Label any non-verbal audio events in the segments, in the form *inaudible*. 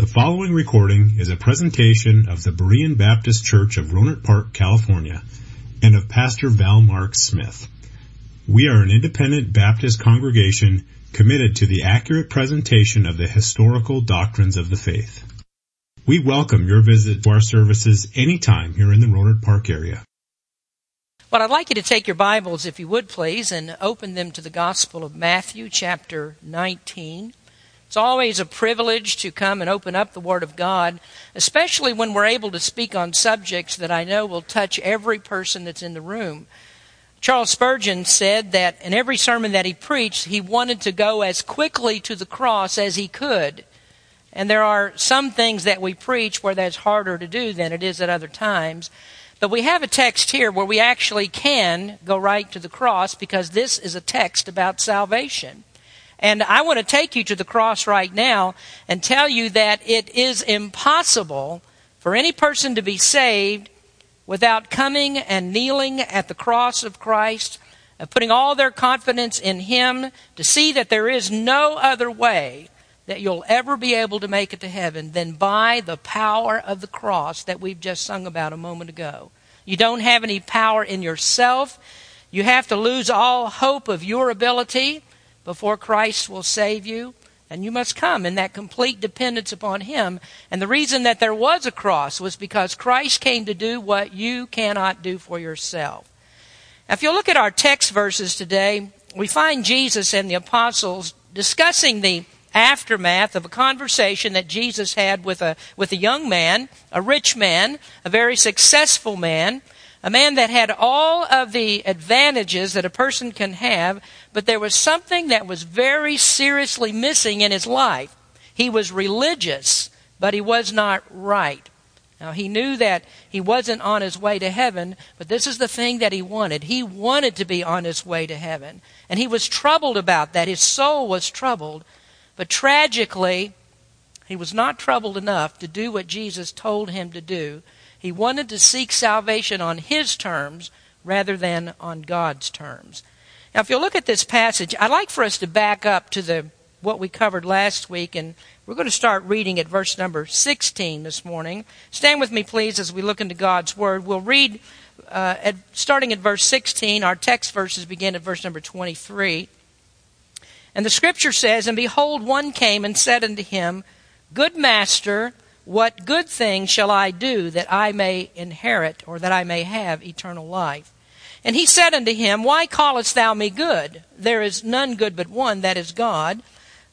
The following recording is a presentation of the Berean Baptist Church of Rohnert Park, California, and of Pastor Val Mark Smith. We are an independent Baptist congregation committed to the accurate presentation of the historical doctrines of the faith. We welcome your visit to our services anytime here in the Rohnert Park area. Well, I'd like you to take your Bibles, if you would please, and open them to the Gospel of Matthew, chapter 19. It's always a privilege to come and open up the Word of God, especially when we're able to speak on subjects that I know will touch every person that's in the room. Charles Spurgeon said that in every sermon that he preached, he wanted to go as quickly to the cross as he could. And there are some things that we preach where that's harder to do than it is at other times. But we have a text here where we actually can go right to the cross because this is a text about salvation. And I want to take you to the cross right now and tell you that it is impossible for any person to be saved without coming and kneeling at the cross of Christ, of putting all their confidence in Him, to see that there is no other way that you'll ever be able to make it to heaven than by the power of the cross that we've just sung about a moment ago. You don't have any power in yourself. You have to lose all hope of your ability before Christ will save you. And you must come in that complete dependence upon Him. And the reason that there was a cross was because Christ came to do what you cannot do for yourself. Now, if you look at our text verses today, we find Jesus and the apostles discussing the aftermath of a conversation that Jesus had with a, with a young man, a rich man, a very successful man, a man that had all of the advantages that a person can have, but there was something that was very seriously missing in his life. He was religious, but he was not right. Now, he knew that he wasn't on his way to heaven, but this is the thing that he wanted. He wanted to be on his way to heaven. And he was troubled about that. His soul was troubled. But tragically, he was not troubled enough to do what Jesus told him to do. He wanted to seek salvation on his terms rather than on God's terms. Now, if you look at this passage, I'd like for us to back up to the what we covered last week, and we're going to start reading at verse number 16 this morning. Stand with me, please, as we look into God's Word. We'll read, uh, at, starting at verse 16. Our text verses begin at verse number 23. And the Scripture says, And behold, one came and said unto him, Good master, what good thing shall I do that I may inherit, or that I may have eternal life? And he said unto him, Why callest thou me good? There is none good but one, that is God.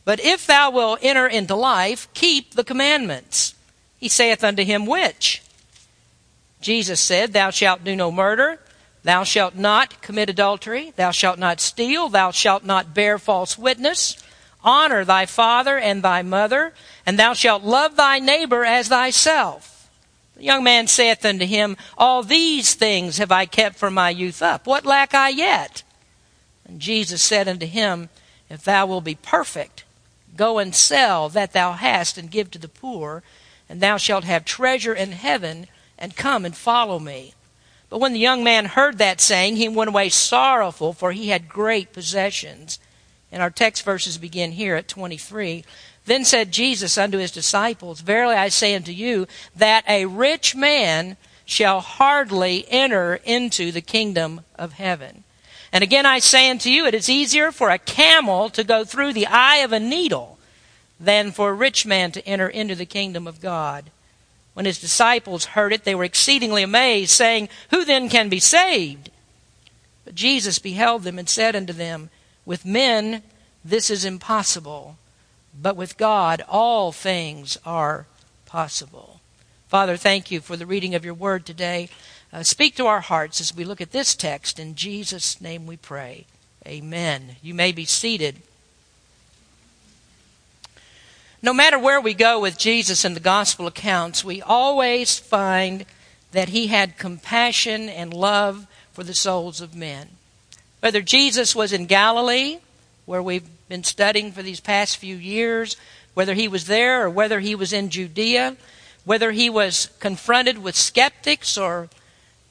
But if thou wilt enter into life, keep the commandments. He saith unto him, Which? Jesus said, Thou shalt do no murder, thou shalt not commit adultery, thou shalt not steal, thou shalt not bear false witness, honor thy father and thy mother, and thou shalt love thy neighbor as thyself. The young man saith unto him, All these things have I kept from my youth up. What lack I yet? And Jesus said unto him, If thou wilt be perfect, go and sell that thou hast and give to the poor, and thou shalt have treasure in heaven, and come and follow me. But when the young man heard that saying, he went away sorrowful, for he had great possessions. And our text verses begin here at 23. Then said Jesus unto his disciples, Verily I say unto you, that a rich man shall hardly enter into the kingdom of heaven. And again I say unto you, it is easier for a camel to go through the eye of a needle than for a rich man to enter into the kingdom of God. When his disciples heard it, they were exceedingly amazed, saying, Who then can be saved? But Jesus beheld them and said unto them, With men this is impossible but with God, all things are possible. Father, thank you for the reading of your word today. Uh, speak to our hearts as we look at this text. In Jesus' name we pray. Amen. You may be seated. No matter where we go with Jesus in the gospel accounts, we always find that he had compassion and love for the souls of men. Whether Jesus was in Galilee, where we've been studying for these past few years, whether he was there or whether he was in Judea, whether he was confronted with skeptics or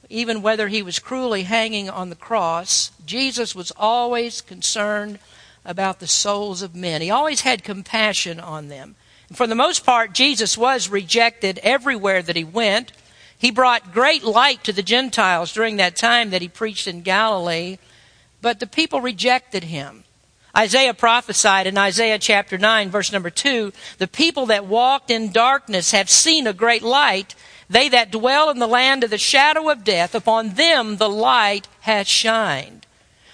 even whether he was cruelly hanging on the cross, Jesus was always concerned about the souls of men. He always had compassion on them. And For the most part, Jesus was rejected everywhere that he went. He brought great light to the Gentiles during that time that he preached in Galilee, but the people rejected him. Isaiah prophesied in Isaiah chapter 9, verse number 2 The people that walked in darkness have seen a great light. They that dwell in the land of the shadow of death, upon them the light hath shined.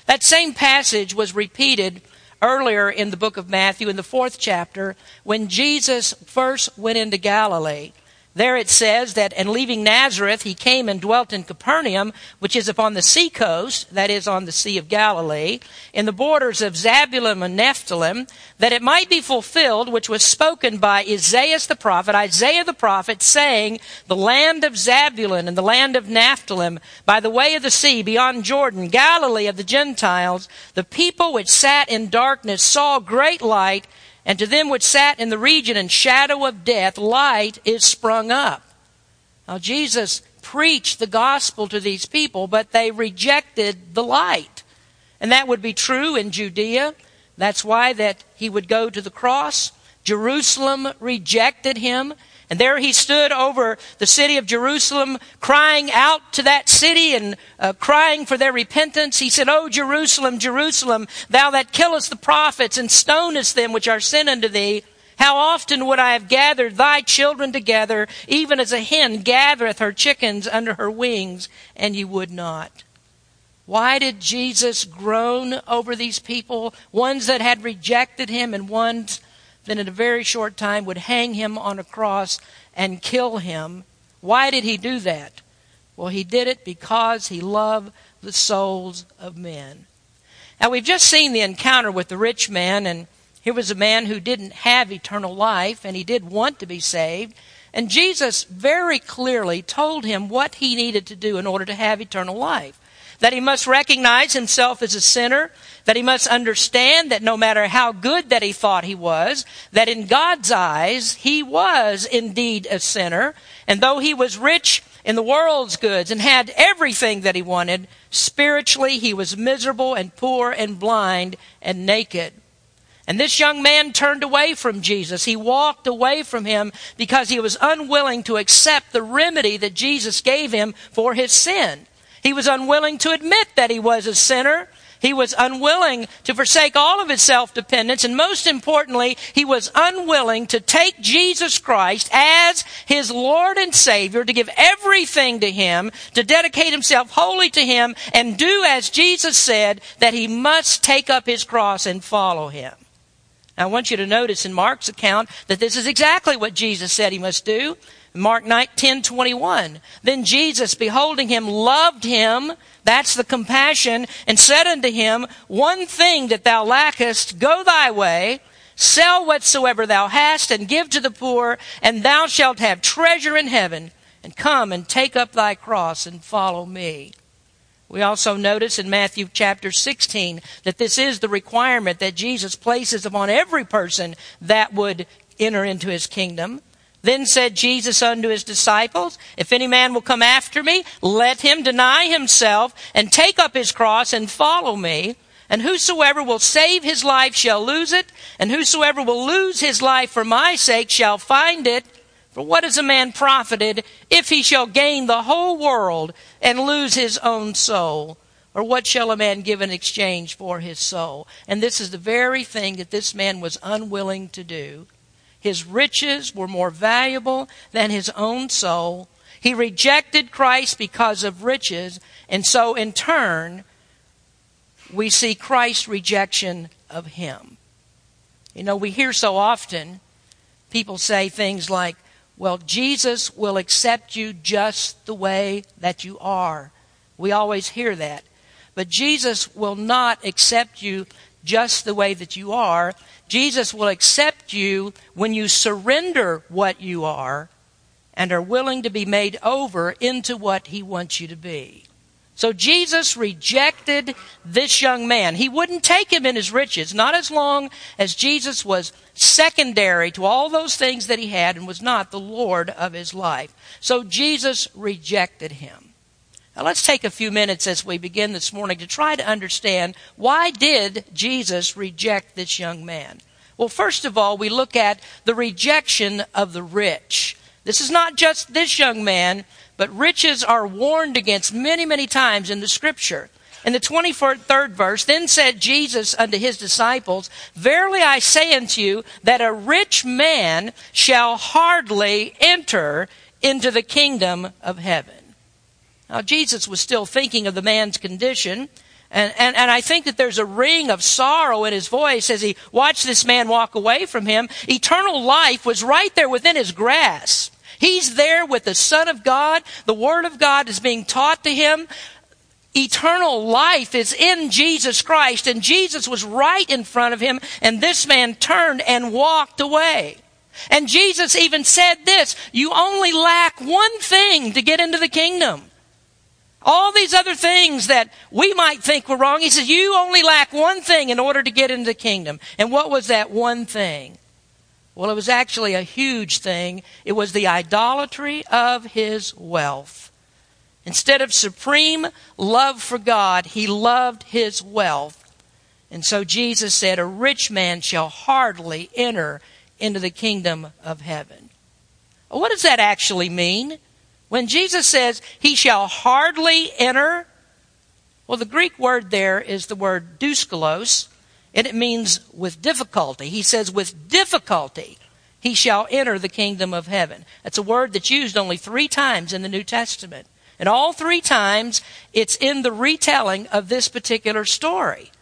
That same passage was repeated earlier in the book of Matthew in the fourth chapter when Jesus first went into Galilee. There it says that, and leaving Nazareth, he came and dwelt in Capernaum, which is upon the sea coast, that is on the Sea of Galilee, in the borders of Zabulon and Nephthalim, that it might be fulfilled, which was spoken by Isaiah the prophet, Isaiah the prophet, saying, The land of Zabulon and the land of Nephthalim, by the way of the sea, beyond Jordan, Galilee of the Gentiles, the people which sat in darkness saw great light, and to them which sat in the region and shadow of death, light is sprung up. Now, Jesus preached the gospel to these people, but they rejected the light. And that would be true in Judea. That's why that he would go to the cross. Jerusalem rejected him. And there he stood over the city of Jerusalem, crying out to that city and uh, crying for their repentance. He said, O Jerusalem, Jerusalem, thou that killest the prophets and stonest them which are sent unto thee, how often would I have gathered thy children together, even as a hen gathereth her chickens under her wings, and ye would not. Why did Jesus groan over these people, ones that had rejected him and ones then in a very short time would hang him on a cross and kill him. Why did he do that? Well, he did it because he loved the souls of men. Now, we've just seen the encounter with the rich man, and here was a man who didn't have eternal life, and he did want to be saved. And Jesus very clearly told him what he needed to do in order to have eternal life that he must recognize himself as a sinner, that he must understand that no matter how good that he thought he was, that in God's eyes he was indeed a sinner, and though he was rich in the world's goods and had everything that he wanted, spiritually he was miserable and poor and blind and naked. And this young man turned away from Jesus. He walked away from him because he was unwilling to accept the remedy that Jesus gave him for his sin. He was unwilling to admit that he was a sinner. He was unwilling to forsake all of his self-dependence. And most importantly, he was unwilling to take Jesus Christ as his Lord and Savior, to give everything to him, to dedicate himself wholly to him, and do as Jesus said, that he must take up his cross and follow him. I want you to notice in Mark's account that this is exactly what Jesus said he must do. Mark 10 21. Then Jesus, beholding him, loved him. That's the compassion, and said unto him, One thing that thou lackest, go thy way, sell whatsoever thou hast, and give to the poor, and thou shalt have treasure in heaven. And come and take up thy cross and follow me. We also notice in Matthew chapter 16 that this is the requirement that Jesus places upon every person that would enter into his kingdom. Then said Jesus unto his disciples, If any man will come after me, let him deny himself and take up his cross and follow me. And whosoever will save his life shall lose it, and whosoever will lose his life for my sake shall find it. For what is a man profited if he shall gain the whole world and lose his own soul? Or what shall a man give in exchange for his soul? And this is the very thing that this man was unwilling to do. His riches were more valuable than his own soul. He rejected Christ because of riches, and so in turn, we see Christ's rejection of him. You know, we hear so often people say things like, well, Jesus will accept you just the way that you are. We always hear that. But Jesus will not accept you just the way that you are. Jesus will accept you when you surrender what you are and are willing to be made over into what he wants you to be. So Jesus rejected this young man. He wouldn't take him in his riches, not as long as Jesus was secondary to all those things that he had and was not the Lord of his life. So Jesus rejected him. Now let's take a few minutes as we begin this morning to try to understand why did Jesus reject this young man? Well, first of all, we look at the rejection of the rich. This is not just this young man, but riches are warned against many, many times in the scripture. In the 23rd verse, then said Jesus unto his disciples, Verily I say unto you that a rich man shall hardly enter into the kingdom of heaven. Now, Jesus was still thinking of the man's condition. And, and, and I think that there's a ring of sorrow in his voice as he watched this man walk away from him. Eternal life was right there within his grasp. He's there with the Son of God. The Word of God is being taught to him. Eternal life is in Jesus Christ, and Jesus was right in front of him, and this man turned and walked away. And Jesus even said this You only lack one thing to get into the kingdom. All these other things that we might think were wrong, he says, You only lack one thing in order to get into the kingdom. And what was that one thing? Well, it was actually a huge thing. It was the idolatry of his wealth. Instead of supreme love for God, he loved his wealth. And so Jesus said, A rich man shall hardly enter into the kingdom of heaven. What does that actually mean? When Jesus says, He shall hardly enter, well, the Greek word there is the word douskalos, and it means with difficulty. He says, with difficulty he shall enter the kingdom of heaven. That's a word that's used only three times in the New Testament. And all three times, it's in the retelling of this particular story.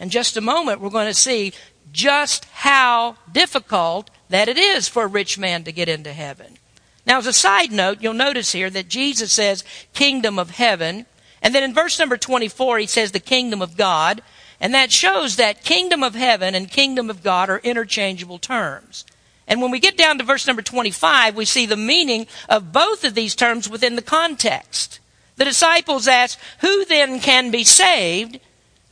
In just a moment, we're going to see just how difficult that it is for a rich man to get into heaven. Now, as a side note, you'll notice here that Jesus says kingdom of heaven. And then in verse number 24, he says the kingdom of God. And that shows that kingdom of heaven and kingdom of God are interchangeable terms. And when we get down to verse number 25, we see the meaning of both of these terms within the context. The disciples ask, Who then can be saved?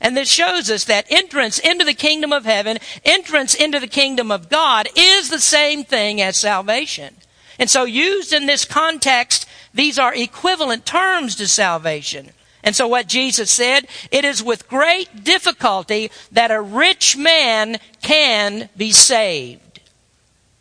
And this shows us that entrance into the kingdom of heaven, entrance into the kingdom of God is the same thing as salvation. And so, used in this context, these are equivalent terms to salvation. And so, what Jesus said, it is with great difficulty that a rich man can be saved.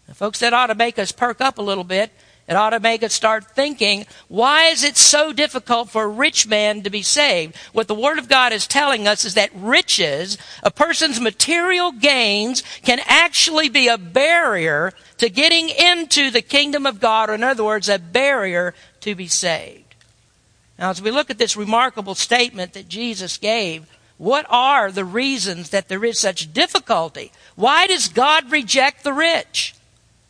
Now, folks, that ought to make us perk up a little bit. It ought to make us start thinking, why is it so difficult for a rich man to be saved? What the Word of God is telling us is that riches, a person's material gains, can actually be a barrier to getting into the kingdom of God, or in other words, a barrier to be saved. Now, as we look at this remarkable statement that Jesus gave, what are the reasons that there is such difficulty? Why does God reject the rich?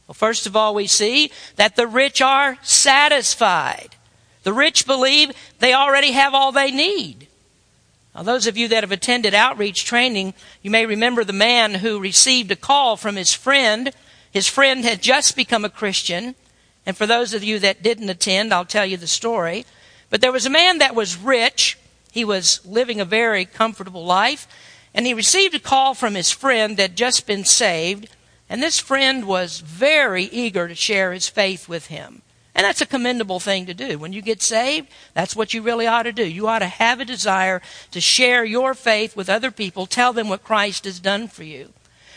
Well, first of all, we see that the rich are satisfied. The rich believe they already have all they need. Now, those of you that have attended outreach training, you may remember the man who received a call from his friend. His friend had just become a Christian. And for those of you that didn't attend, I'll tell you the story. But there was a man that was rich. He was living a very comfortable life. And he received a call from his friend that had just been saved. And this friend was very eager to share his faith with him. And that's a commendable thing to do. When you get saved, that's what you really ought to do. You ought to have a desire to share your faith with other people, tell them what Christ has done for you.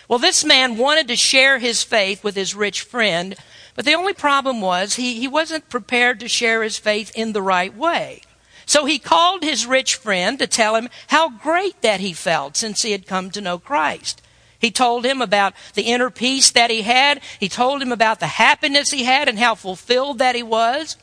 Well, this man wanted to share his faith with his rich friend, but the only problem was he, he wasn't prepared to share his faith in the right way. So he called his rich friend to tell him how great that he felt since he had come to know Christ. He told him about the inner peace that he had. He told him about the happiness he had and how fulfilled that he was.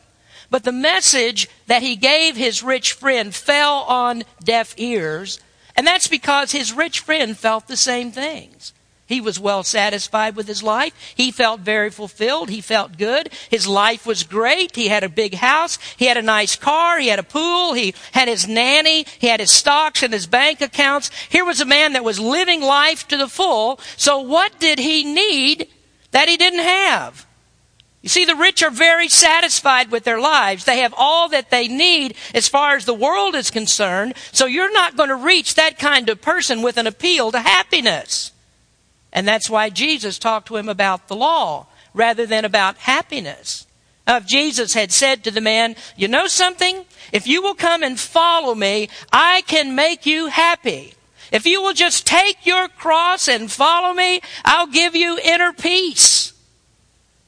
But the message that he gave his rich friend fell on deaf ears, and that's because his rich friend felt the same things. He was well satisfied with his life. He felt very fulfilled. He felt good. His life was great. He had a big house. He had a nice car. He had a pool. He had his nanny. He had his stocks and his bank accounts. Here was a man that was living life to the full. So what did he need that he didn't have? You see, the rich are very satisfied with their lives. They have all that they need as far as the world is concerned. So you're not going to reach that kind of person with an appeal to happiness. And that's why Jesus talked to him about the law rather than about happiness. If Jesus had said to the man, You know something? If you will come and follow me, I can make you happy. If you will just take your cross and follow me, I'll give you inner peace.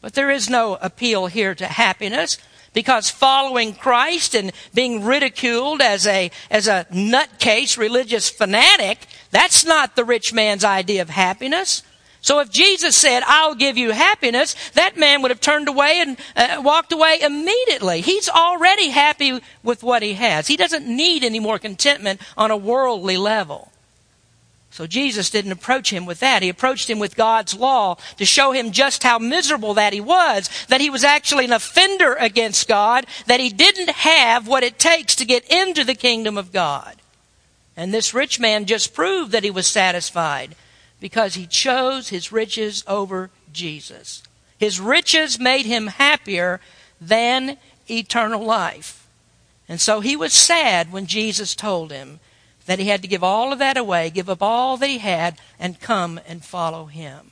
But there is no appeal here to happiness because following Christ and being ridiculed as a, as a nutcase religious fanatic, that's not the rich man's idea of happiness. So if Jesus said, I'll give you happiness, that man would have turned away and uh, walked away immediately. He's already happy with what he has. He doesn't need any more contentment on a worldly level. So Jesus didn't approach him with that. He approached him with God's law to show him just how miserable that he was, that he was actually an offender against God, that he didn't have what it takes to get into the kingdom of God. And this rich man just proved that he was satisfied because he chose his riches over Jesus. His riches made him happier than eternal life. And so he was sad when Jesus told him that he had to give all of that away, give up all that he had, and come and follow him.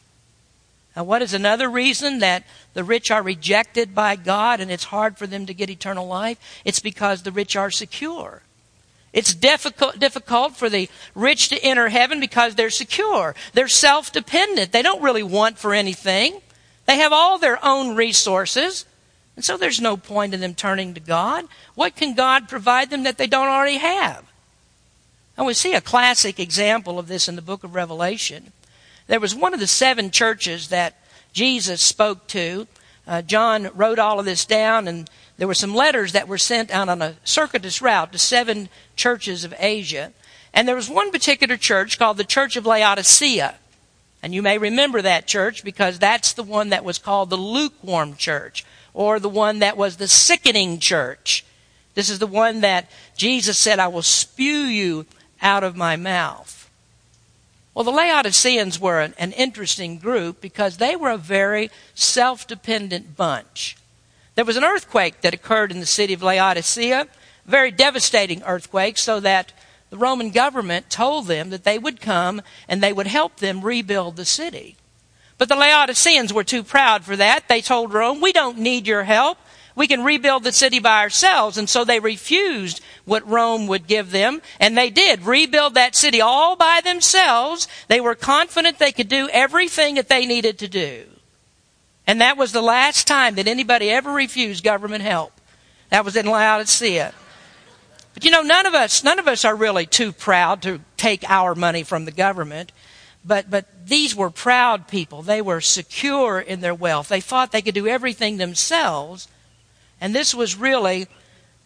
Now, what is another reason that the rich are rejected by God and it's hard for them to get eternal life? It's because the rich are secure. It's difficult, difficult for the rich to enter heaven because they're secure. They're self dependent. They don't really want for anything. They have all their own resources. And so there's no point in them turning to God. What can God provide them that they don't already have? And we see a classic example of this in the book of Revelation. There was one of the seven churches that Jesus spoke to. Uh, John wrote all of this down, and there were some letters that were sent out on a circuitous route to seven churches of Asia. And there was one particular church called the Church of Laodicea. And you may remember that church because that's the one that was called the lukewarm church, or the one that was the sickening church. This is the one that Jesus said, I will spew you out of my mouth. Well, the Laodiceans were an, an interesting group because they were a very self dependent bunch. There was an earthquake that occurred in the city of Laodicea, a very devastating earthquake, so that the Roman government told them that they would come and they would help them rebuild the city. But the Laodiceans were too proud for that. They told Rome, We don't need your help. We can rebuild the city by ourselves. And so they refused what Rome would give them. And they did rebuild that city all by themselves. They were confident they could do everything that they needed to do. And that was the last time that anybody ever refused government help. That was in Laodicea. But you know, none of us, none of us are really too proud to take our money from the government. But, but these were proud people. They were secure in their wealth. They thought they could do everything themselves. And this was really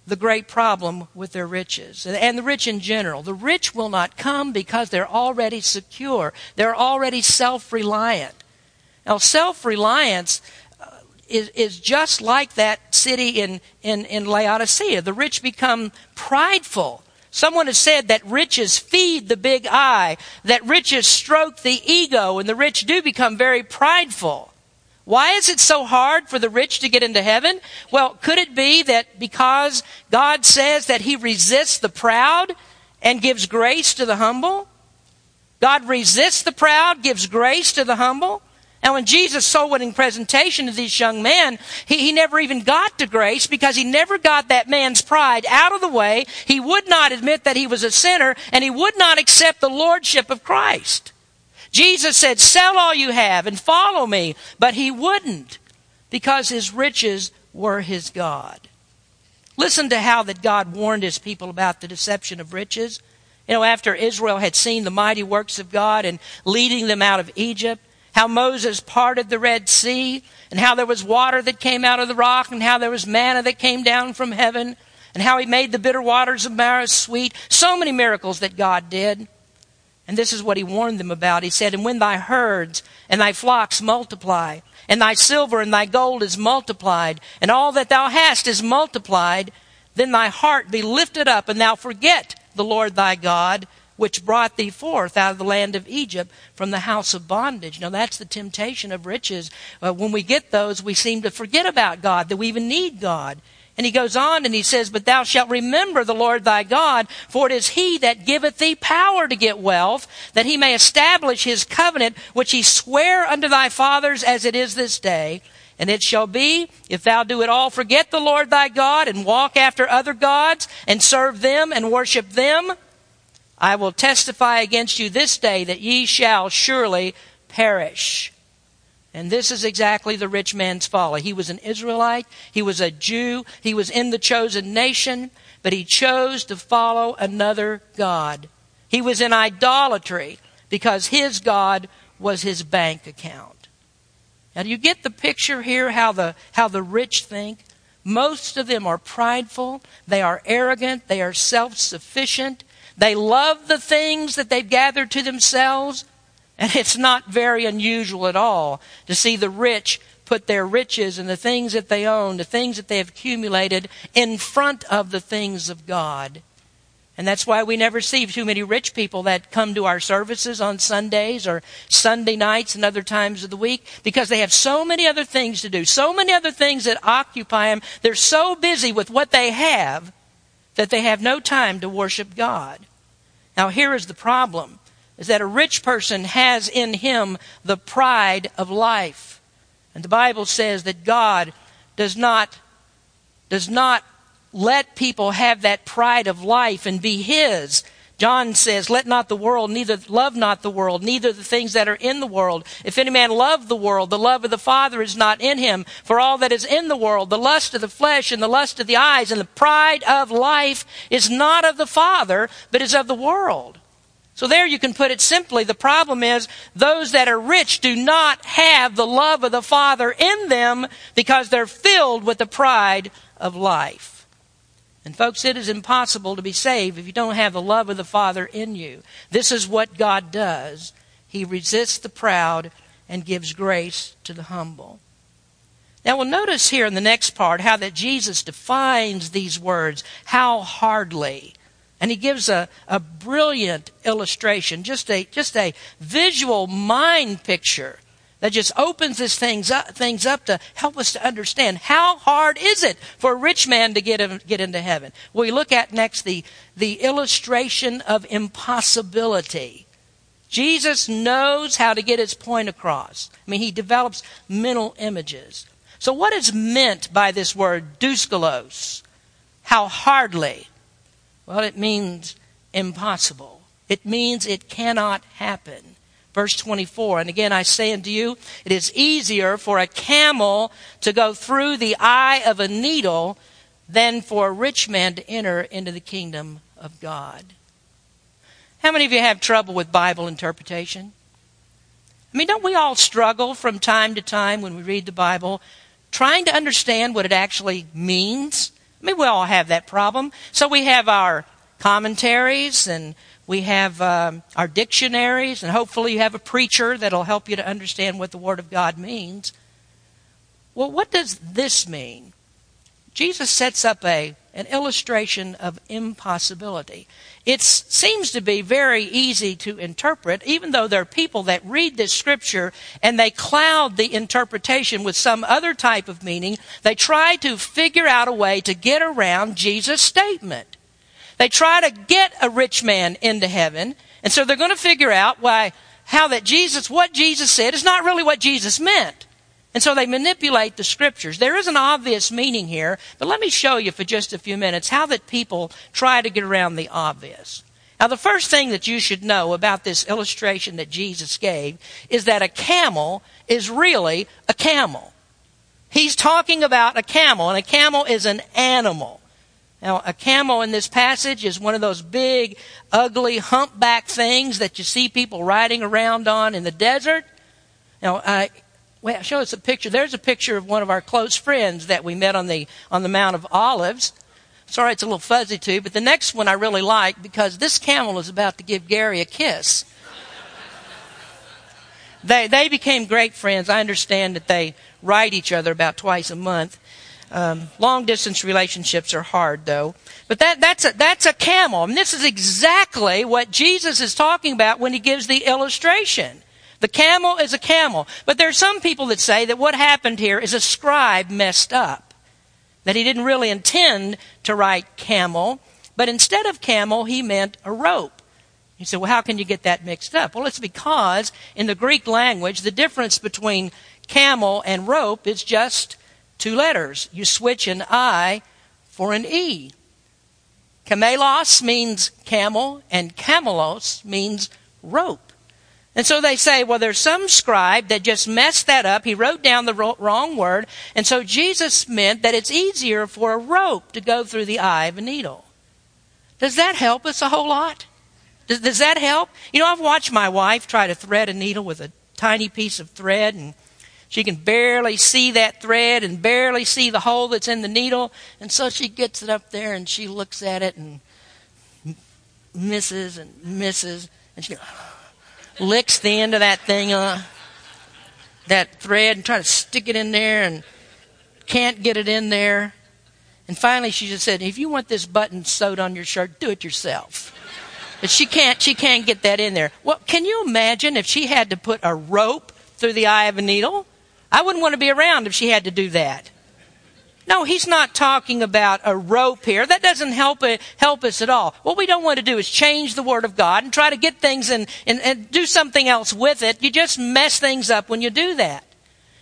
the great problem with their riches and the rich in general. The rich will not come because they're already secure, they're already self reliant. Now, self reliance uh, is, is just like that city in, in, in Laodicea. The rich become prideful. Someone has said that riches feed the big eye, that riches stroke the ego, and the rich do become very prideful. Why is it so hard for the rich to get into heaven? Well, could it be that because God says that He resists the proud and gives grace to the humble? God resists the proud, gives grace to the humble. Now, when Jesus soul winning presentation to this young man, he, he never even got to grace because he never got that man's pride out of the way. He would not admit that he was a sinner and he would not accept the lordship of Christ. Jesus said, Sell all you have and follow me. But he wouldn't because his riches were his God. Listen to how that God warned his people about the deception of riches. You know, after Israel had seen the mighty works of God and leading them out of Egypt, how Moses parted the Red Sea, and how there was water that came out of the rock, and how there was manna that came down from heaven, and how he made the bitter waters of Marah sweet. So many miracles that God did. And this is what he warned them about. He said, And when thy herds and thy flocks multiply, and thy silver and thy gold is multiplied, and all that thou hast is multiplied, then thy heart be lifted up, and thou forget the Lord thy God, which brought thee forth out of the land of Egypt from the house of bondage. Now, that's the temptation of riches. Uh, when we get those, we seem to forget about God, that we even need God. And he goes on and he says, But thou shalt remember the Lord thy God, for it is he that giveth thee power to get wealth, that he may establish his covenant, which he sware unto thy fathers as it is this day. And it shall be, if thou do it all forget the Lord thy God, and walk after other gods, and serve them and worship them, I will testify against you this day that ye shall surely perish. And this is exactly the rich man's folly. He was an Israelite, he was a Jew, he was in the chosen nation, but he chose to follow another God. He was in idolatry because his God was his bank account. Now, do you get the picture here how the, how the rich think? Most of them are prideful, they are arrogant, they are self sufficient, they love the things that they've gathered to themselves. And it's not very unusual at all to see the rich put their riches and the things that they own, the things that they have accumulated, in front of the things of God. And that's why we never see too many rich people that come to our services on Sundays or Sunday nights and other times of the week because they have so many other things to do, so many other things that occupy them. They're so busy with what they have that they have no time to worship God. Now, here is the problem is that a rich person has in him the pride of life. And the Bible says that God does not does not let people have that pride of life and be His. John says, Let not the world, neither love not the world, neither the things that are in the world. If any man love the world, the love of the Father is not in him. For all that is in the world, the lust of the flesh and the lust of the eyes and the pride of life is not of the Father, but is of the world. So there you can put it simply. The problem is those that are rich do not have the love of the Father in them because they're filled with the pride of life. And folks, it is impossible to be saved if you don't have the love of the Father in you. This is what God does. He resists the proud and gives grace to the humble. Now we'll notice here in the next part how that Jesus defines these words, how hardly. And he gives a, a brilliant illustration, just a, just a visual mind picture that just opens this things up, things up to help us to understand how hard is it for a rich man to get, get into heaven. We look at next the, the illustration of impossibility. Jesus knows how to get his point across. I mean, he develops mental images. So, what is meant by this word, douskalos? How hardly? Well, it means impossible. It means it cannot happen. Verse 24, and again I say unto you, it is easier for a camel to go through the eye of a needle than for a rich man to enter into the kingdom of God. How many of you have trouble with Bible interpretation? I mean, don't we all struggle from time to time when we read the Bible trying to understand what it actually means? I mean, we all have that problem. So we have our commentaries and we have um, our dictionaries, and hopefully you have a preacher that'll help you to understand what the Word of God means. Well, what does this mean? Jesus sets up a, an illustration of impossibility. It seems to be very easy to interpret, even though there are people that read this scripture and they cloud the interpretation with some other type of meaning. They try to figure out a way to get around Jesus' statement. They try to get a rich man into heaven, and so they're going to figure out why, how that Jesus, what Jesus said is not really what Jesus meant. And so they manipulate the scriptures. There is an obvious meaning here, but let me show you for just a few minutes how that people try to get around the obvious. Now, the first thing that you should know about this illustration that Jesus gave is that a camel is really a camel. He's talking about a camel, and a camel is an animal. Now, a camel in this passage is one of those big, ugly, humpback things that you see people riding around on in the desert. Now, uh, well, show us a picture. There's a picture of one of our close friends that we met on the on the Mount of Olives. Sorry, it's a little fuzzy too, but the next one I really like because this camel is about to give Gary a kiss. *laughs* they they became great friends. I understand that they write each other about twice a month. Um, long distance relationships are hard, though. But that, that's, a, that's a camel. And this is exactly what Jesus is talking about when he gives the illustration. The camel is a camel. But there are some people that say that what happened here is a scribe messed up. That he didn't really intend to write camel, but instead of camel, he meant a rope. You say, well, how can you get that mixed up? Well, it's because in the Greek language, the difference between camel and rope is just two letters. You switch an I for an E. Camelos means camel, and camelos means rope. And so they say, well, there's some scribe that just messed that up. He wrote down the wrong word. And so Jesus meant that it's easier for a rope to go through the eye of a needle. Does that help us a whole lot? Does, does that help? You know, I've watched my wife try to thread a needle with a tiny piece of thread and she can barely see that thread and barely see the hole that's in the needle. And so she gets it up there and she looks at it and misses and misses. And she goes, licks the end of that thing, uh, that thread, and try to stick it in there and can't get it in there. And finally, she just said, "If you want this button sewed on your shirt, do it yourself." But she can't. She can't get that in there. Well, can you imagine if she had to put a rope through the eye of a needle? I wouldn't want to be around if she had to do that. No, he's not talking about a rope here. That doesn't help it, help us at all. What we don't want to do is change the Word of God and try to get things and, and, and do something else with it. You just mess things up when you do that.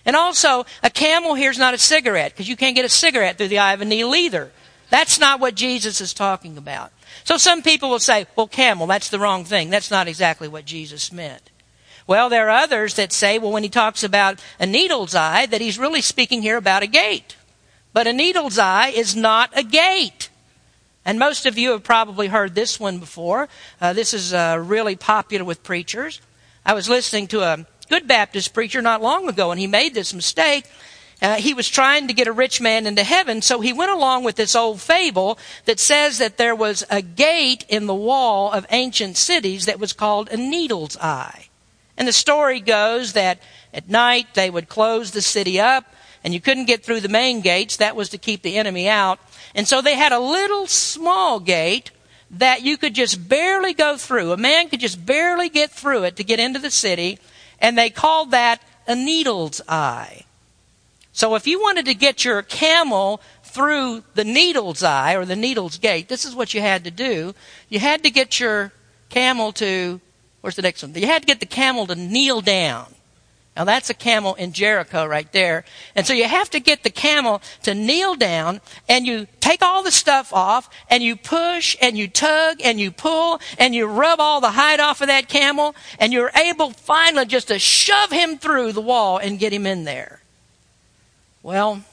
And also, a camel here is not a cigarette because you can't get a cigarette through the eye of a needle either. That's not what Jesus is talking about. So some people will say, well, camel, that's the wrong thing. That's not exactly what Jesus meant. Well, there are others that say, well, when he talks about a needle's eye, that he's really speaking here about a gate. But a needle's eye is not a gate. And most of you have probably heard this one before. Uh, this is uh, really popular with preachers. I was listening to a good Baptist preacher not long ago, and he made this mistake. Uh, he was trying to get a rich man into heaven, so he went along with this old fable that says that there was a gate in the wall of ancient cities that was called a needle's eye. And the story goes that at night they would close the city up and you couldn't get through the main gates. That was to keep the enemy out. And so they had a little small gate that you could just barely go through. A man could just barely get through it to get into the city, and they called that a needle's eye. So if you wanted to get your camel through the needle's eye or the needle's gate, this is what you had to do. You had to get your camel to, where's the next one? You had to get the camel to kneel down. Now that's a camel in Jericho right there. And so you have to get the camel to kneel down and you take all the stuff off and you push and you tug and you pull and you rub all the hide off of that camel and you're able finally just to shove him through the wall and get him in there. Well,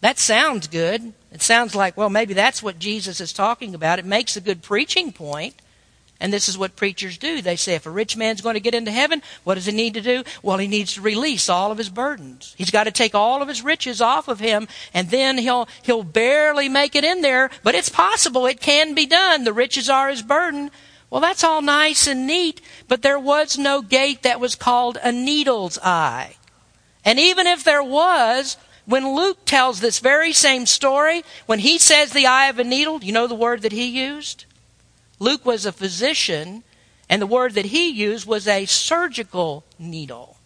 that sounds good. It sounds like, well, maybe that's what Jesus is talking about. It makes a good preaching point. And this is what preachers do. They say if a rich man's going to get into heaven, what does he need to do? Well, he needs to release all of his burdens. He's got to take all of his riches off of him, and then he'll he'll barely make it in there. But it's possible. It can be done. The riches are his burden. Well, that's all nice and neat, but there was no gate that was called a needle's eye. And even if there was, when Luke tells this very same story, when he says the eye of a needle, you know the word that he used? Luke was a physician, and the word that he used was a surgical needle.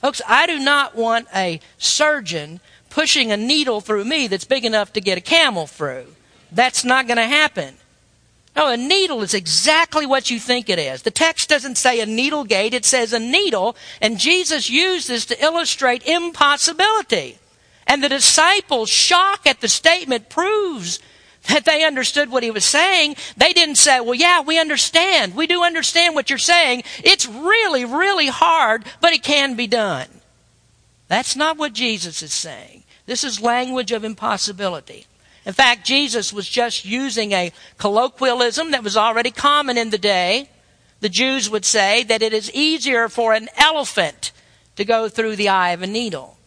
Folks, I do not want a surgeon pushing a needle through me that's big enough to get a camel through. That's not going to happen. No, a needle is exactly what you think it is. The text doesn't say a needle gate, it says a needle, and Jesus used this to illustrate impossibility. And the disciples' shock at the statement proves that they understood what he was saying. They didn't say, well, yeah, we understand. We do understand what you're saying. It's really, really hard, but it can be done. That's not what Jesus is saying. This is language of impossibility. In fact, Jesus was just using a colloquialism that was already common in the day. The Jews would say that it is easier for an elephant to go through the eye of a needle.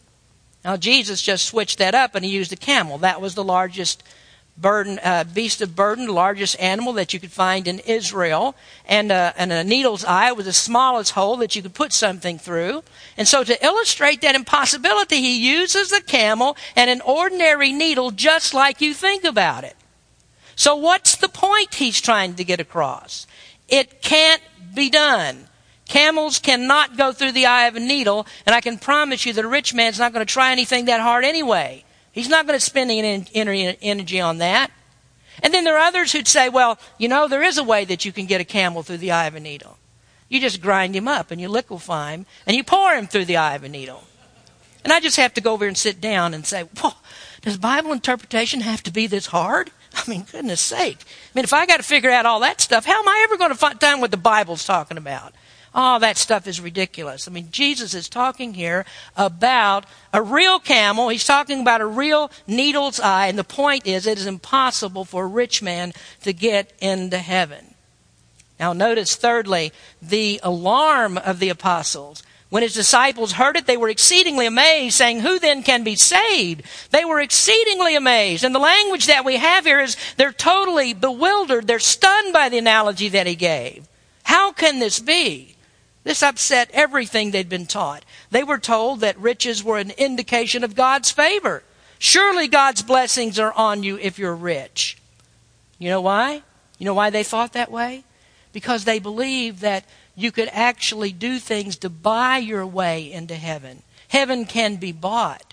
Now, Jesus just switched that up and he used a camel. That was the largest burden, uh, beast of burden, largest animal that you could find in Israel. And, uh, and a needle's eye was the smallest hole that you could put something through. And so to illustrate that impossibility, he uses the camel and an ordinary needle just like you think about it. So what's the point he's trying to get across? It can't be done. Camels cannot go through the eye of a needle, and I can promise you that a rich man's not going to try anything that hard anyway. He's not going to spend any energy on that. And then there are others who'd say, well, you know, there is a way that you can get a camel through the eye of a needle. You just grind him up and you liquefy him and you pour him through the eye of a needle. And I just have to go over and sit down and say, well, does Bible interpretation have to be this hard? I mean, goodness sake. I mean, if I got to figure out all that stuff, how am I ever going to find time what the Bible's talking about? Oh, that stuff is ridiculous. I mean, Jesus is talking here about a real camel. He's talking about a real needle's eye. And the point is, it is impossible for a rich man to get into heaven. Now, notice thirdly, the alarm of the apostles. When his disciples heard it, they were exceedingly amazed, saying, Who then can be saved? They were exceedingly amazed. And the language that we have here is they're totally bewildered. They're stunned by the analogy that he gave. How can this be? This upset everything they'd been taught. They were told that riches were an indication of God's favor. Surely God's blessings are on you if you're rich. You know why? You know why they thought that way? Because they believed that you could actually do things to buy your way into heaven. Heaven can be bought.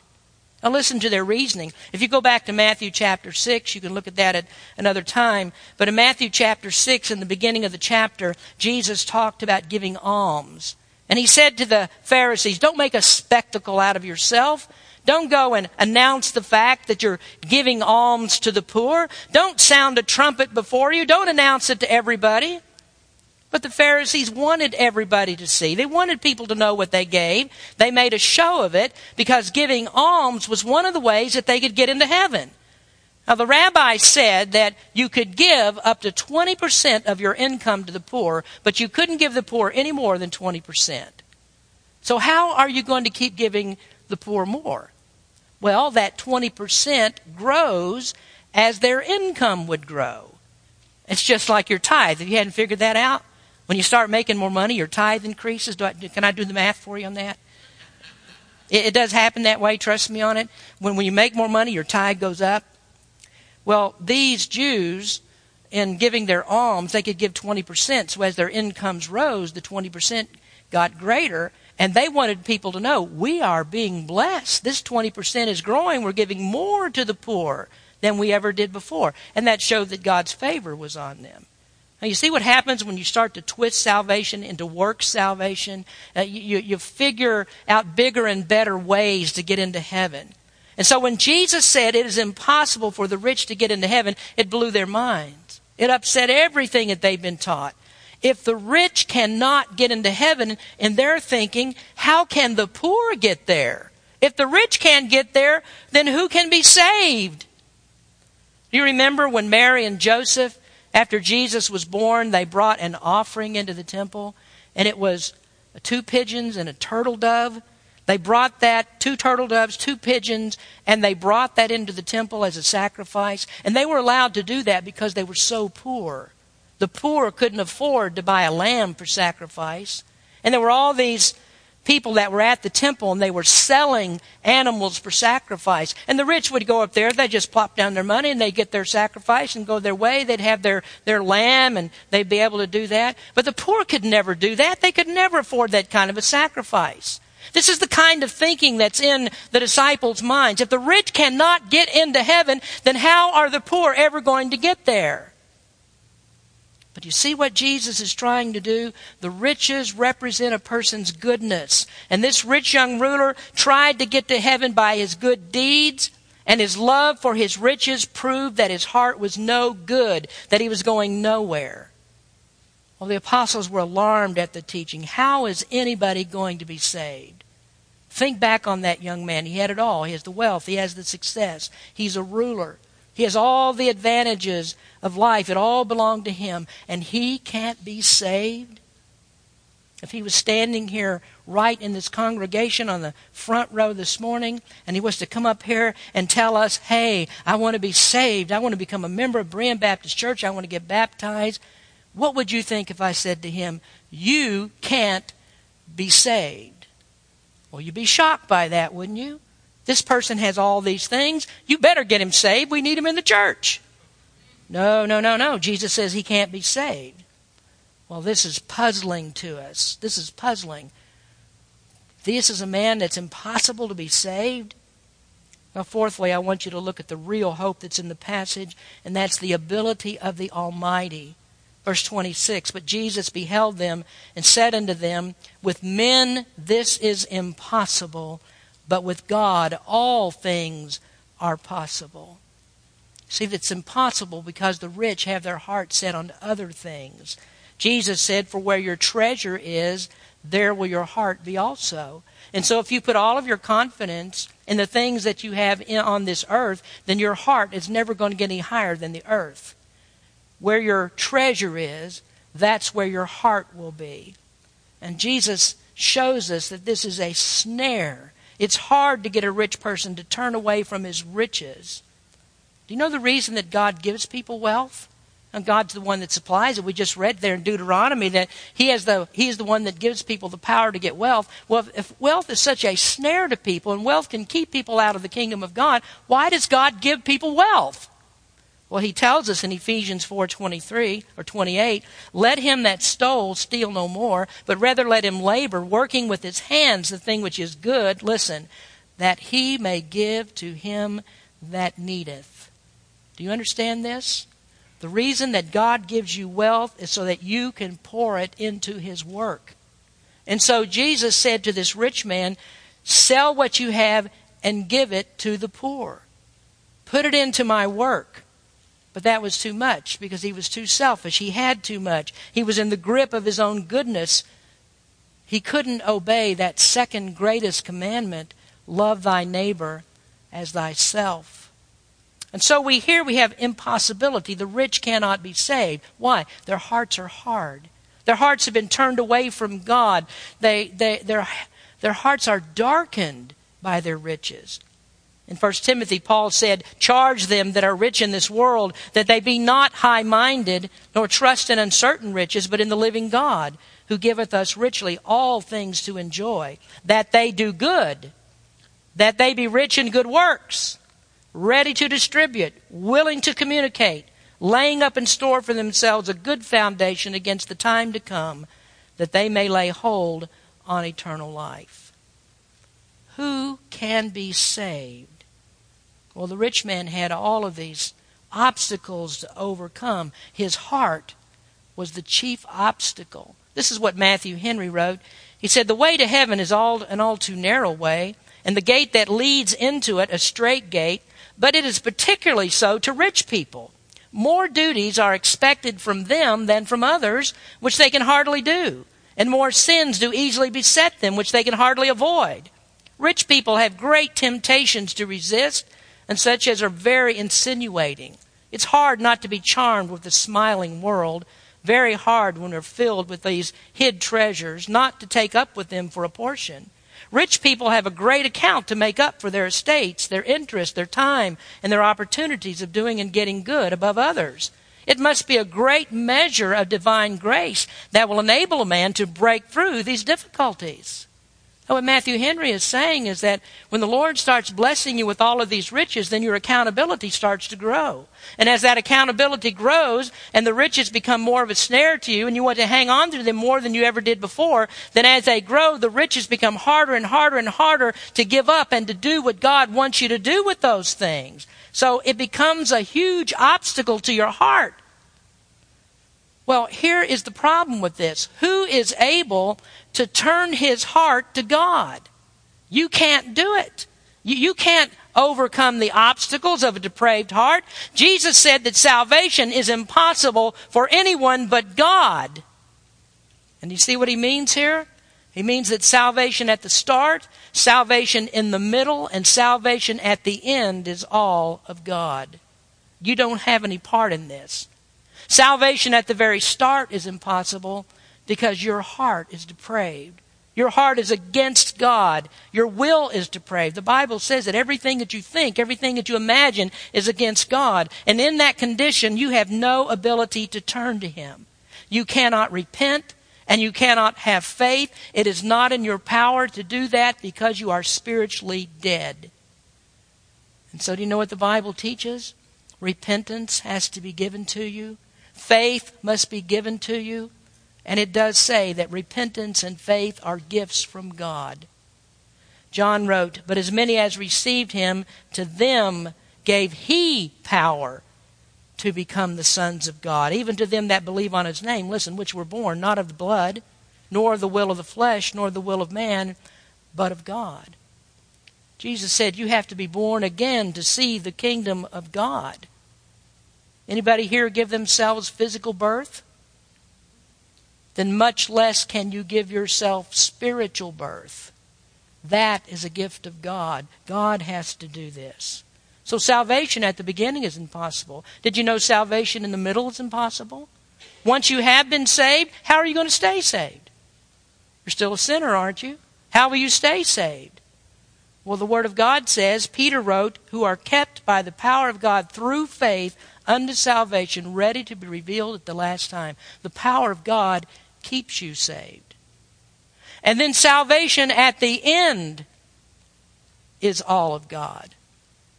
Now listen to their reasoning. If you go back to Matthew chapter 6, you can look at that at another time. But in Matthew chapter 6, in the beginning of the chapter, Jesus talked about giving alms. And he said to the Pharisees, Don't make a spectacle out of yourself. Don't go and announce the fact that you're giving alms to the poor. Don't sound a trumpet before you. Don't announce it to everybody. But the Pharisees wanted everybody to see. They wanted people to know what they gave. They made a show of it because giving alms was one of the ways that they could get into heaven. Now, the rabbi said that you could give up to 20% of your income to the poor, but you couldn't give the poor any more than 20%. So, how are you going to keep giving the poor more? Well, that 20% grows as their income would grow. It's just like your tithe. If you hadn't figured that out, when you start making more money, your tithe increases. I, can I do the math for you on that? It, it does happen that way. Trust me on it. When, when you make more money, your tithe goes up. Well, these Jews, in giving their alms, they could give 20%. So as their incomes rose, the 20% got greater. And they wanted people to know we are being blessed. This 20% is growing. We're giving more to the poor than we ever did before. And that showed that God's favor was on them. Now, you see what happens when you start to twist salvation into work salvation? Uh, you, you figure out bigger and better ways to get into heaven. And so when Jesus said it is impossible for the rich to get into heaven, it blew their minds. It upset everything that they've been taught. If the rich cannot get into heaven in their thinking, how can the poor get there? If the rich can't get there, then who can be saved? Do you remember when Mary and Joseph after Jesus was born, they brought an offering into the temple, and it was two pigeons and a turtle dove. They brought that, two turtle doves, two pigeons, and they brought that into the temple as a sacrifice. And they were allowed to do that because they were so poor. The poor couldn't afford to buy a lamb for sacrifice. And there were all these people that were at the temple and they were selling animals for sacrifice. And the rich would go up there, they'd just plop down their money and they'd get their sacrifice and go their way. They'd have their, their lamb and they'd be able to do that. But the poor could never do that. They could never afford that kind of a sacrifice. This is the kind of thinking that's in the disciples' minds. If the rich cannot get into heaven, then how are the poor ever going to get there? But you see what Jesus is trying to do? The riches represent a person's goodness. And this rich young ruler tried to get to heaven by his good deeds, and his love for his riches proved that his heart was no good, that he was going nowhere. Well, the apostles were alarmed at the teaching. How is anybody going to be saved? Think back on that young man. He had it all. He has the wealth, he has the success, he's a ruler. He has all the advantages of life. It all belonged to him. And he can't be saved? If he was standing here right in this congregation on the front row this morning and he was to come up here and tell us, hey, I want to be saved. I want to become a member of Berean Baptist Church. I want to get baptized. What would you think if I said to him, you can't be saved? Well, you'd be shocked by that, wouldn't you? This person has all these things. You better get him saved. We need him in the church. No, no, no, no. Jesus says he can't be saved. Well, this is puzzling to us. This is puzzling. This is a man that's impossible to be saved. Now, fourthly, I want you to look at the real hope that's in the passage, and that's the ability of the Almighty. Verse 26 But Jesus beheld them and said unto them, With men this is impossible, but with God all things are possible. See, that's impossible because the rich have their heart set on other things. Jesus said, For where your treasure is, there will your heart be also. And so if you put all of your confidence in the things that you have in, on this earth, then your heart is never going to get any higher than the earth. Where your treasure is, that's where your heart will be. And Jesus shows us that this is a snare. It's hard to get a rich person to turn away from his riches. Do you know the reason that God gives people wealth? And God's the one that supplies it. We just read there in Deuteronomy that He is the He is the one that gives people the power to get wealth. Well, if wealth is such a snare to people, and wealth can keep people out of the kingdom of God, why does God give people wealth? Well, he tells us in Ephesians 4:23 or 28, "Let him that stole steal no more, but rather let him labor, working with his hands the thing which is good, listen, that he may give to him that needeth." Do you understand this? The reason that God gives you wealth is so that you can pour it into His work. And so Jesus said to this rich man, Sell what you have and give it to the poor. Put it into my work. But that was too much because he was too selfish. He had too much. He was in the grip of his own goodness. He couldn't obey that second greatest commandment love thy neighbor as thyself. And so we here we have impossibility. The rich cannot be saved. Why? Their hearts are hard. Their hearts have been turned away from God. They, they, their, their hearts are darkened by their riches. In 1 Timothy, Paul said, Charge them that are rich in this world, that they be not high minded, nor trust in uncertain riches, but in the living God, who giveth us richly all things to enjoy, that they do good, that they be rich in good works ready to distribute, willing to communicate, laying up in store for themselves a good foundation against the time to come, that they may lay hold on eternal life. Who can be saved? Well, the rich man had all of these obstacles to overcome. His heart was the chief obstacle. This is what Matthew Henry wrote. He said, The way to heaven is all an all too narrow way, and the gate that leads into it a strait gate but it is particularly so to rich people. More duties are expected from them than from others, which they can hardly do, and more sins do easily beset them, which they can hardly avoid. Rich people have great temptations to resist, and such as are very insinuating. It's hard not to be charmed with the smiling world, very hard when we're filled with these hid treasures, not to take up with them for a portion. Rich people have a great account to make up for their estates, their interest, their time, and their opportunities of doing and getting good above others. It must be a great measure of divine grace that will enable a man to break through these difficulties. What Matthew Henry is saying is that when the Lord starts blessing you with all of these riches, then your accountability starts to grow. And as that accountability grows and the riches become more of a snare to you and you want to hang on to them more than you ever did before, then as they grow, the riches become harder and harder and harder to give up and to do what God wants you to do with those things. So it becomes a huge obstacle to your heart. Well, here is the problem with this. Who is able to turn his heart to God. You can't do it. You, you can't overcome the obstacles of a depraved heart. Jesus said that salvation is impossible for anyone but God. And you see what he means here? He means that salvation at the start, salvation in the middle, and salvation at the end is all of God. You don't have any part in this. Salvation at the very start is impossible because your heart is depraved. Your heart is against God. Your will is depraved. The Bible says that everything that you think, everything that you imagine is against God. And in that condition, you have no ability to turn to Him. You cannot repent and you cannot have faith. It is not in your power to do that because you are spiritually dead. And so, do you know what the Bible teaches? Repentance has to be given to you, faith must be given to you. And it does say that repentance and faith are gifts from God. John wrote, But as many as received him, to them gave he power to become the sons of God, even to them that believe on his name, listen, which were born not of the blood, nor of the will of the flesh, nor the will of man, but of God. Jesus said you have to be born again to see the kingdom of God. Anybody here give themselves physical birth? Then much less can you give yourself spiritual birth. That is a gift of God. God has to do this. So salvation at the beginning is impossible. Did you know salvation in the middle is impossible? Once you have been saved, how are you going to stay saved? You're still a sinner, aren't you? How will you stay saved? Well, the Word of God says, Peter wrote, who are kept by the power of God through faith unto salvation, ready to be revealed at the last time. The power of God keeps you saved. And then salvation at the end is all of God.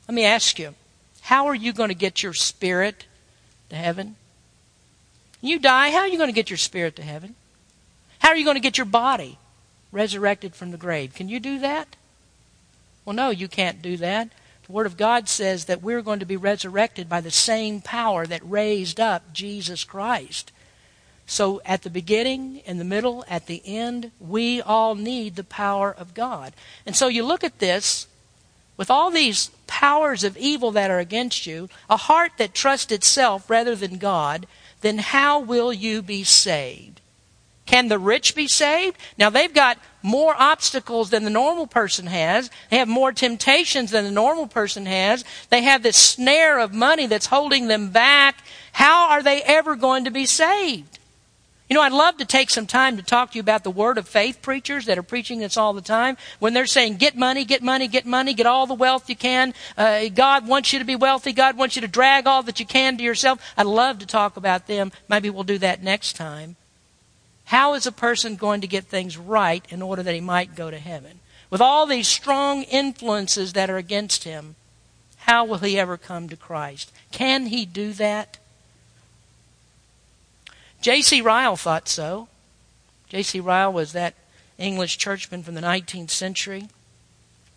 Let me ask you, how are you going to get your spirit to heaven? You die, how are you going to get your spirit to heaven? How are you going to get your body resurrected from the grave? Can you do that? Well, no, you can't do that. The Word of God says that we're going to be resurrected by the same power that raised up Jesus Christ. So at the beginning, in the middle, at the end, we all need the power of God. And so you look at this with all these powers of evil that are against you, a heart that trusts itself rather than God, then how will you be saved? Can the rich be saved? Now they've got more obstacles than the normal person has. They have more temptations than the normal person has. They have this snare of money that's holding them back. How are they ever going to be saved? You know, I'd love to take some time to talk to you about the word of faith preachers that are preaching this all the time. When they're saying, get money, get money, get money, get all the wealth you can. Uh, God wants you to be wealthy. God wants you to drag all that you can to yourself. I'd love to talk about them. Maybe we'll do that next time. How is a person going to get things right in order that he might go to heaven? With all these strong influences that are against him, how will he ever come to Christ? Can he do that? J.C. Ryle thought so. J.C. Ryle was that English churchman from the 19th century.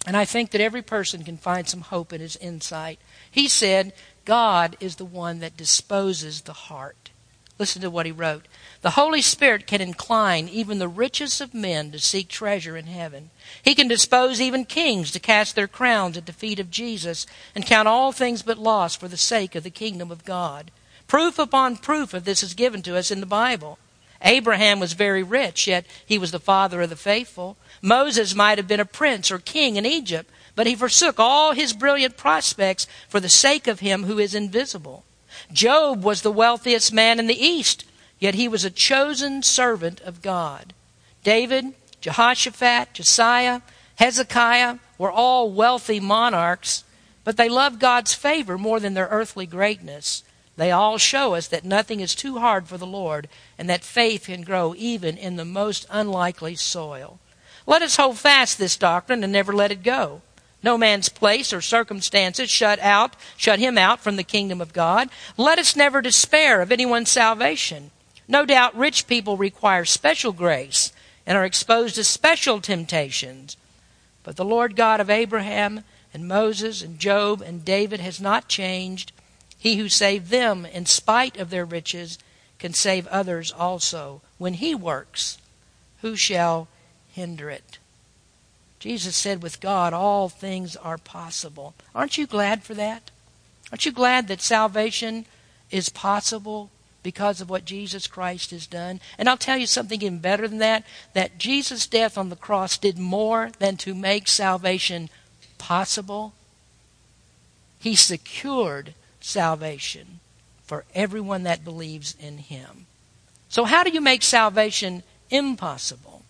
And I think that every person can find some hope in his insight. He said, God is the one that disposes the heart. Listen to what he wrote. The Holy Spirit can incline even the richest of men to seek treasure in heaven. He can dispose even kings to cast their crowns at the feet of Jesus and count all things but loss for the sake of the kingdom of God. Proof upon proof of this is given to us in the Bible. Abraham was very rich, yet he was the father of the faithful. Moses might have been a prince or king in Egypt, but he forsook all his brilliant prospects for the sake of him who is invisible. Job was the wealthiest man in the East, yet he was a chosen servant of God. David, Jehoshaphat, Josiah, Hezekiah were all wealthy monarchs, but they loved God's favor more than their earthly greatness. They all show us that nothing is too hard for the Lord and that faith can grow even in the most unlikely soil. Let us hold fast this doctrine and never let it go. No man's place or circumstances shut out, shut him out from the kingdom of God. Let us never despair of anyone's salvation. No doubt rich people require special grace and are exposed to special temptations. But the Lord God of Abraham and Moses and Job and David has not changed. He who saved them in spite of their riches can save others also. When he works, who shall hinder it? Jesus said, with God, all things are possible. Aren't you glad for that? Aren't you glad that salvation is possible because of what Jesus Christ has done? And I'll tell you something even better than that that Jesus' death on the cross did more than to make salvation possible. He secured salvation for everyone that believes in him. So, how do you make salvation impossible?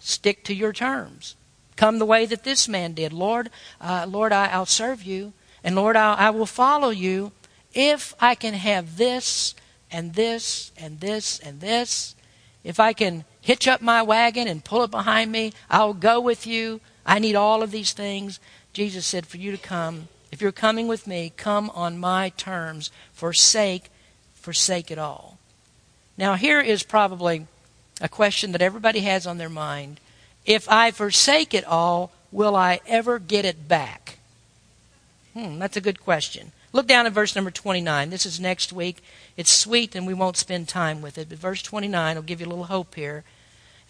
Stick to your terms. Come the way that this man did. Lord, uh, Lord, I, will serve you, and Lord, I, I will follow you if I can have this and this and this and this. If I can hitch up my wagon and pull it behind me, I'll go with you. I need all of these things. Jesus said, For you to come, if you're coming with me, come on my terms. Forsake, forsake it all. Now, here is probably a question that everybody has on their mind. If I forsake it all, will I ever get it back? Hmm, that's a good question. Look down at verse number 29. This is next week. It's sweet and we won't spend time with it, but verse 29 will give you a little hope here.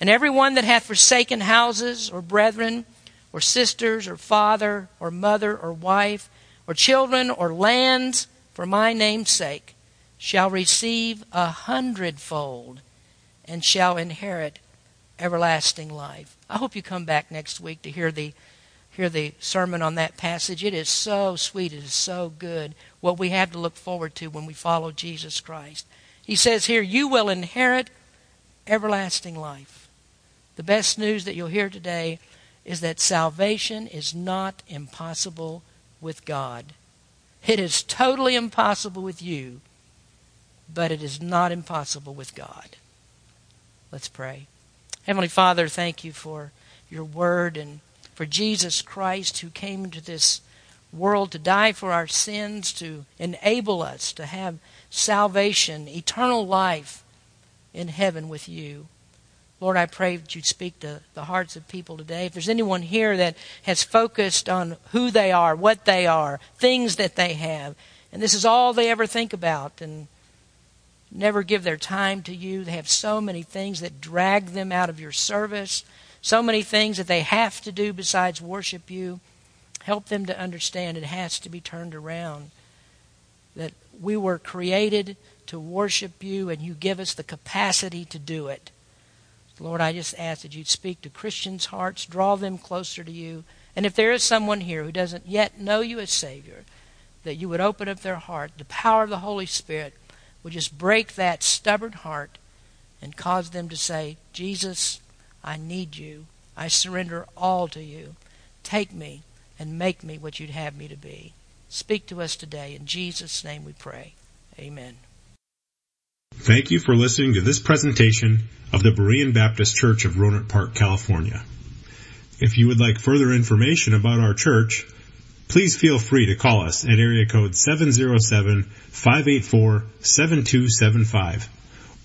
And every one that hath forsaken houses or brethren or sisters or father or mother or wife or children or lands for my name's sake shall receive a hundredfold and shall inherit everlasting life. I hope you come back next week to hear the hear the sermon on that passage. It is so sweet, it is so good what we have to look forward to when we follow Jesus Christ. He says here, you will inherit everlasting life. The best news that you'll hear today is that salvation is not impossible with God. It is totally impossible with you, but it is not impossible with God. Let's pray. Heavenly Father, thank you for your word and for Jesus Christ who came into this world to die for our sins, to enable us to have salvation, eternal life in heaven with you. Lord, I pray that you'd speak to the hearts of people today. If there's anyone here that has focused on who they are, what they are, things that they have, and this is all they ever think about, and never give their time to you, they have so many things that drag them out of your service, so many things that they have to do besides worship you. Help them to understand it has to be turned around. That we were created to worship you, and you give us the capacity to do it. Lord, I just ask that you'd speak to Christians' hearts, draw them closer to you. And if there is someone here who doesn't yet know you as Savior, that you would open up their heart. The power of the Holy Spirit would just break that stubborn heart and cause them to say, Jesus, I need you. I surrender all to you. Take me and make me what you'd have me to be. Speak to us today. In Jesus' name we pray. Amen. Thank you for listening to this presentation of the Berean Baptist Church of Rohnert Park, California. If you would like further information about our church, please feel free to call us at area code 707-584-7275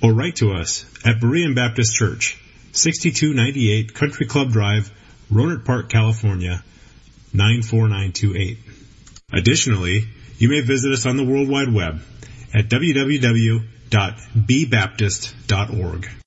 or write to us at Berean Baptist Church, 6298 Country Club Drive, Rohnert Park, California, 94928. Additionally, you may visit us on the World Wide Web at www.bbaptist.org.